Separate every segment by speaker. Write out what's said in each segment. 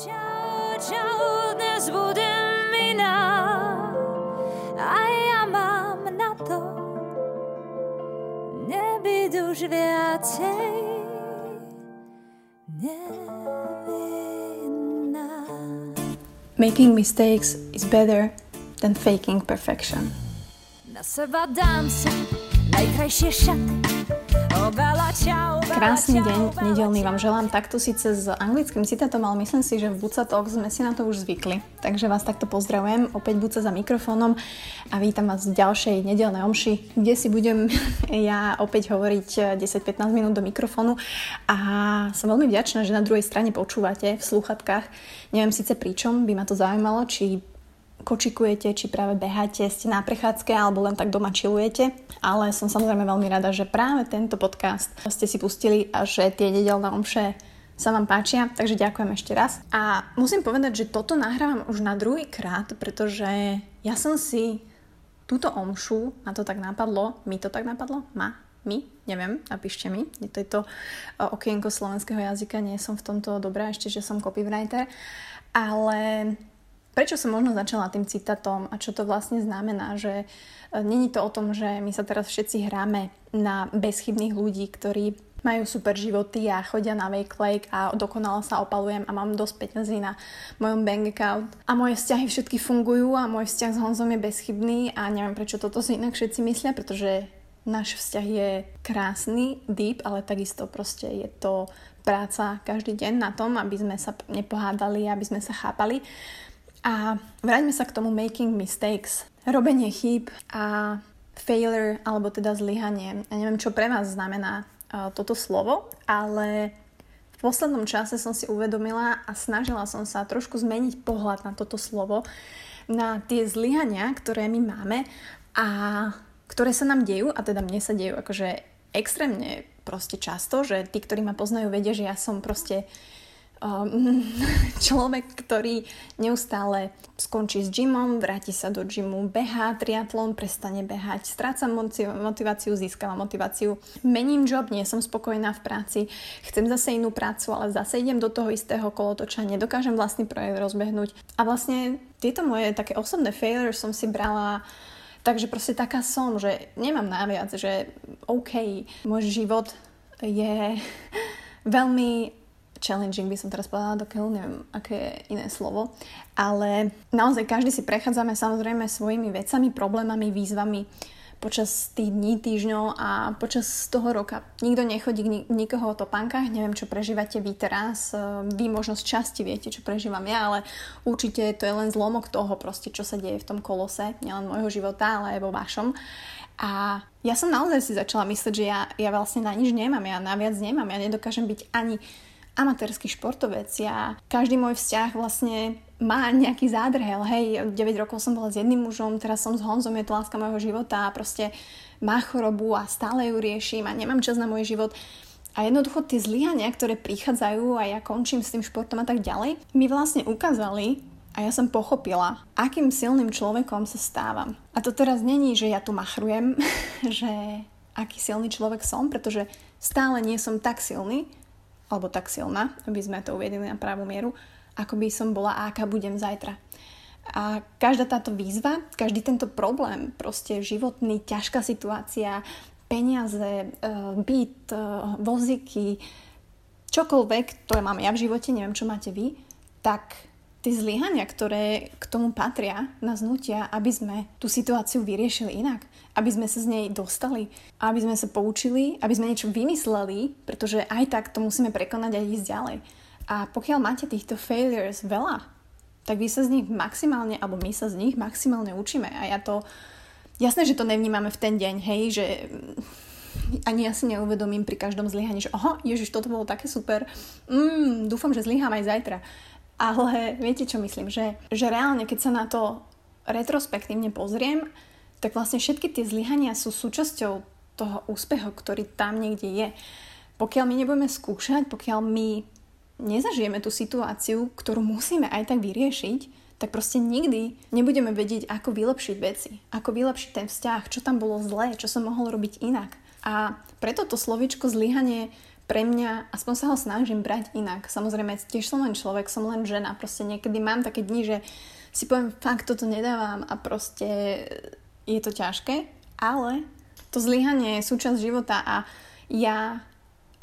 Speaker 1: Čau, čau, dnes budem iná a ja mám na to nebyť už viacej nevinná.
Speaker 2: Making mistakes is better than faking perfection.
Speaker 1: Na seba dám si
Speaker 2: Krásny deň, nedelný vám želám takto síce s anglickým citátom, ale myslím si, že v Buca Talk sme si na to už zvykli. Takže vás takto pozdravujem, opäť Buca za mikrofónom a vítam vás v ďalšej nedelnej omši, kde si budem ja opäť hovoriť 10-15 minút do mikrofónu a som veľmi vďačná, že na druhej strane počúvate v slúchatkách. Neviem síce pričom, by ma to zaujímalo, či kočikujete, či práve beháte, ste na prechádzke alebo len tak doma chillujete. Ale som samozrejme veľmi rada, že práve tento podcast ste si pustili a že tie nedelné omše sa vám páčia, takže ďakujem ešte raz. A musím povedať, že toto nahrávam už na druhý krát, pretože ja som si túto omšu, ma to tak napadlo, mi to tak napadlo, ma, my, neviem, napíšte mi, je to, je to e, okienko slovenského jazyka, nie som v tomto dobrá, ešte, že som copywriter, ale prečo som možno začala tým citátom a čo to vlastne znamená, že e, není to o tom, že my sa teraz všetci hráme na bezchybných ľudí, ktorí majú super životy a chodia na Wake Lake a dokonale sa opalujem a mám dosť peniazí na mojom bank account a moje vzťahy všetky fungujú a môj vzťah s Honzom je bezchybný a neviem prečo toto si inak všetci myslia, pretože náš vzťah je krásny, deep, ale takisto proste je to práca každý deň na tom, aby sme sa nepohádali, aby sme sa chápali. A vráťme sa k tomu making mistakes. Robenie chýb a failure, alebo teda zlyhanie. Ja neviem, čo pre vás znamená uh, toto slovo, ale v poslednom čase som si uvedomila a snažila som sa trošku zmeniť pohľad na toto slovo, na tie zlyhania, ktoré my máme a ktoré sa nám dejú, a teda mne sa dejú akože extrémne proste často, že tí, ktorí ma poznajú, vedia, že ja som proste um, človek, ktorý neustále skončí s gymom, vráti sa do gymu, behá triatlon, prestane behať, strácam motiváciu, získavam motiváciu, mením job, nie som spokojná v práci, chcem zase inú prácu, ale zase idem do toho istého kolotoča, nedokážem vlastný projekt rozbehnúť. A vlastne tieto moje také osobné failures som si brala Takže proste taká som, že nemám naviac, že OK, môj život je veľmi challenging by som teraz povedala, dokiaľ neviem, aké je iné slovo. Ale naozaj každý si prechádzame samozrejme svojimi vecami, problémami, výzvami počas tých dní, týždňov a počas toho roka. Nikto nechodí k nikoho o topánkach, neviem, čo prežívate vy teraz. Vy možno z časti viete, čo prežívam ja, ale určite to je len zlomok toho proste, čo sa deje v tom kolose, nielen môjho života, ale aj vo vašom. A ja som naozaj si začala mysleť, že ja, ja vlastne na nič nemám, ja naviac nemám, ja nedokážem byť ani amatérsky športovec. Ja, každý môj vzťah vlastne má nejaký zádrhel. Hej, 9 rokov som bola s jedným mužom, teraz som s Honzom, je to láska môjho života a proste má chorobu a stále ju riešim a nemám čas na môj život. A jednoducho tie zlyhania, ktoré prichádzajú a ja končím s tým športom a tak ďalej, mi vlastne ukázali, a ja som pochopila, akým silným človekom sa stávam. A to teraz není, že ja tu machrujem, že aký silný človek som, pretože stále nie som tak silný, alebo tak silná, aby sme to uviedli na pravú mieru, ako by som bola a aká budem zajtra. A každá táto výzva, každý tento problém, proste životný, ťažká situácia, peniaze, e, byt, e, voziky, čokoľvek, to mám ja v živote, neviem, čo máte vy, tak tie zlyhania, ktoré k tomu patria, nás nutia, aby sme tú situáciu vyriešili inak. Aby sme sa z nej dostali, aby sme sa poučili, aby sme niečo vymysleli, pretože aj tak to musíme prekonať a ísť ďalej. A pokiaľ máte týchto failures veľa, tak vy sa z nich maximálne, alebo my sa z nich maximálne učíme. A ja to, jasné, že to nevnímame v ten deň, hej, že ani ja si neuvedomím pri každom zlyhaní, že oho, ježiš, toto bolo také super, mm, dúfam, že zlyhám aj zajtra. Ale viete, čo myslím? Že, že reálne, keď sa na to retrospektívne pozriem, tak vlastne všetky tie zlyhania sú súčasťou toho úspechu, ktorý tam niekde je. Pokiaľ my nebudeme skúšať, pokiaľ my nezažijeme tú situáciu, ktorú musíme aj tak vyriešiť, tak proste nikdy nebudeme vedieť, ako vylepšiť veci, ako vylepšiť ten vzťah, čo tam bolo zlé, čo som mohol robiť inak. A preto to slovičko zlyhanie pre mňa, aspoň sa ho snažím brať inak. Samozrejme, tiež som len človek, som len žena. Proste niekedy mám také dni, že si poviem, fakt toto nedávam a proste je to ťažké, ale to zlyhanie je súčasť života a ja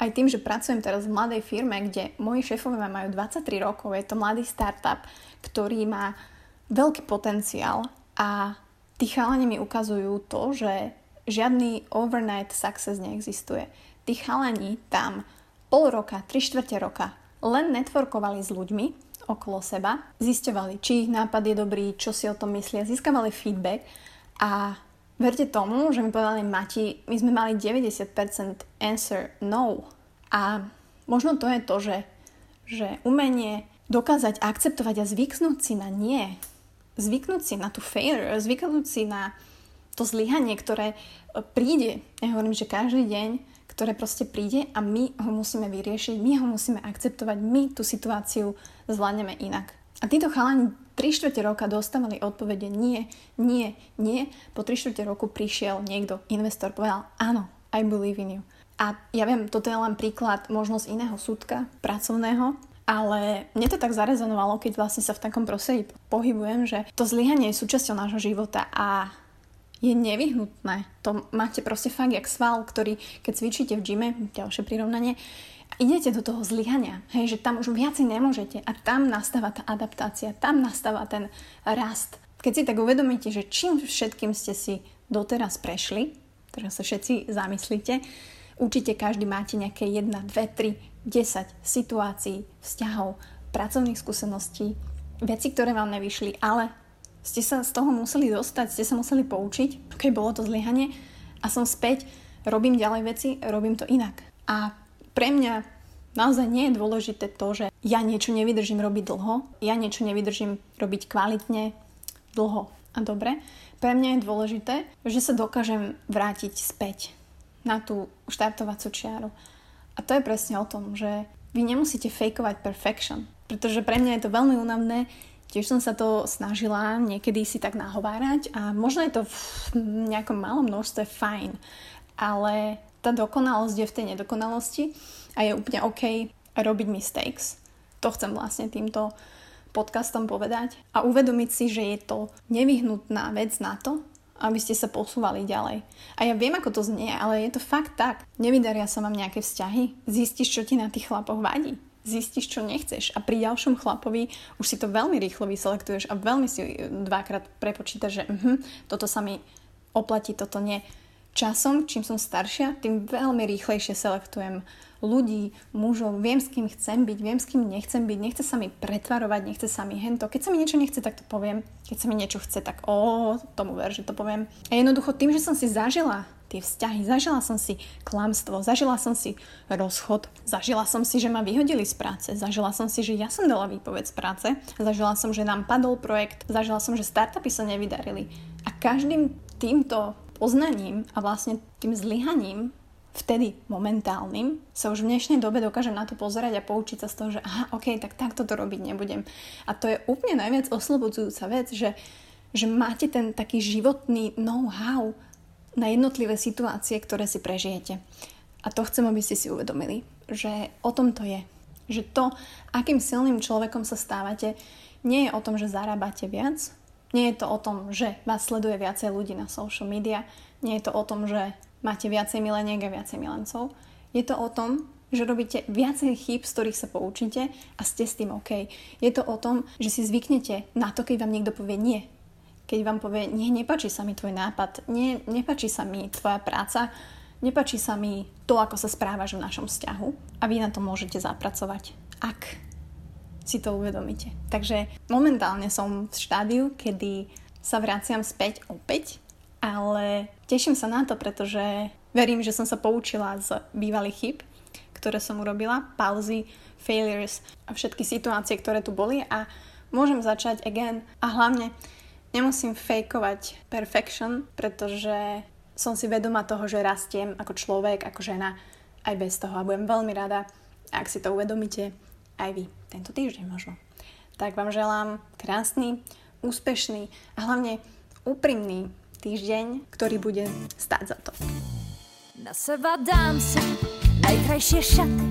Speaker 2: aj tým, že pracujem teraz v mladej firme, kde moji šéfovia majú 23 rokov, je to mladý startup, ktorý má veľký potenciál a tí chalani mi ukazujú to, že žiadny overnight success neexistuje tí chalani tam pol roka, tri štvrte roka len networkovali s ľuďmi okolo seba, zisťovali, či ich nápad je dobrý, čo si o tom myslia, získavali feedback a verte tomu, že mi povedali Mati, my sme mali 90% answer no. A možno to je to, že, že umenie dokázať akceptovať a zvyknúť si na nie, zvyknúť si na tú failure, zvyknúť si na to zlyhanie, ktoré príde. Ja hovorím, že každý deň ktoré proste príde a my ho musíme vyriešiť, my ho musíme akceptovať, my tú situáciu zvládneme inak. A títo chalani 3 čtvrte roka dostávali odpovede nie, nie, nie. Po 3 čtvrte roku prišiel niekto, investor, povedal áno, I believe in you. A ja viem, toto je len príklad možno z iného súdka, pracovného, ale mne to tak zarezonovalo, keď vlastne sa v takom prostredí pohybujem, že to zlyhanie je súčasťou nášho života a je nevyhnutné. To máte proste fakt jak sval, ktorý, keď cvičíte v gyme, ďalšie prirovnanie, idete do toho zlyhania, hej, že tam už viacej nemôžete a tam nastáva tá adaptácia, tam nastáva ten rast. Keď si tak uvedomíte, že čím všetkým ste si doteraz prešli, teraz sa všetci zamyslíte, určite každý máte nejaké 1, 2, 3, 10 situácií, vzťahov, pracovných skúseností, veci, ktoré vám nevyšli, ale ste sa z toho museli dostať, ste sa museli poučiť, keď bolo to zlyhanie a som späť, robím ďalej veci, robím to inak. A pre mňa naozaj nie je dôležité to, že ja niečo nevydržím robiť dlho, ja niečo nevydržím robiť kvalitne, dlho a dobre. Pre mňa je dôležité, že sa dokážem vrátiť späť na tú štartovacú čiaru. A to je presne o tom, že vy nemusíte fejkovať perfection, pretože pre mňa je to veľmi únavné Tiež som sa to snažila niekedy si tak nahovárať a možno je to v nejakom malom množstve fajn, ale tá dokonalosť je v tej nedokonalosti a je úplne OK robiť mistakes. To chcem vlastne týmto podcastom povedať a uvedomiť si, že je to nevyhnutná vec na to, aby ste sa posúvali ďalej. A ja viem, ako to znie, ale je to fakt tak. Nevydaria sa vám nejaké vzťahy, zistíš, čo ti na tých chlapoch vadí zistíš, čo nechceš a pri ďalšom chlapovi už si to veľmi rýchlo vyselektuješ a veľmi si dvakrát prepočítaš, že uh-huh, toto sa mi oplatí, toto nie. Časom, čím som staršia, tým veľmi rýchlejšie selektujem ľudí, mužov, viem s kým chcem byť, viem s kým nechcem byť, nechce sa mi pretvarovať, nechce sa mi hento. Keď sa mi niečo nechce, tak to poviem. Keď sa mi niečo chce, tak o, tomu ver, že to poviem. A jednoducho tým, že som si zažila tie vzťahy. Zažila som si klamstvo, zažila som si rozchod, zažila som si, že ma vyhodili z práce, zažila som si, že ja som dala výpoveď z práce, zažila som, že nám padol projekt, zažila som, že startupy sa nevydarili. A každým týmto poznaním a vlastne tým zlyhaním vtedy momentálnym sa už v dnešnej dobe dokážem na to pozerať a poučiť sa z toho, že aha, ok, tak takto to robiť nebudem. A to je úplne najviac oslobodzujúca vec, že, že máte ten taký životný know-how, na jednotlivé situácie, ktoré si prežijete. A to chcem, aby ste si uvedomili, že o tom to je. Že to, akým silným človekom sa stávate, nie je o tom, že zarábate viac, nie je to o tom, že vás sleduje viacej ľudí na social media, nie je to o tom, že máte viacej mileniek a viacej milencov. Je to o tom, že robíte viacej chýb, z ktorých sa poučíte a ste s tým OK. Je to o tom, že si zvyknete na to, keď vám niekto povie nie keď vám povie, nie, nepačí sa mi tvoj nápad, nie, nepačí sa mi tvoja práca, nepačí sa mi to, ako sa správaš v našom vzťahu a vy na to môžete zapracovať, ak si to uvedomíte. Takže momentálne som v štádiu, kedy sa vraciam späť opäť, ale teším sa na to, pretože verím, že som sa poučila z bývalých chyb, ktoré som urobila, pauzy, failures a všetky situácie, ktoré tu boli a môžem začať again a hlavne Nemusím fejkovať perfection, pretože som si vedoma toho, že rastiem ako človek, ako žena, aj bez toho. A budem veľmi rada, ak si to uvedomíte, aj vy, tento týždeň možno. Tak vám želám krásny, úspešný a hlavne úprimný týždeň, ktorý bude stáť za to.
Speaker 1: Na seba dám si, aj krajšie šaty.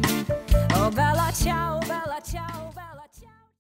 Speaker 1: O, bela čau, bela čau.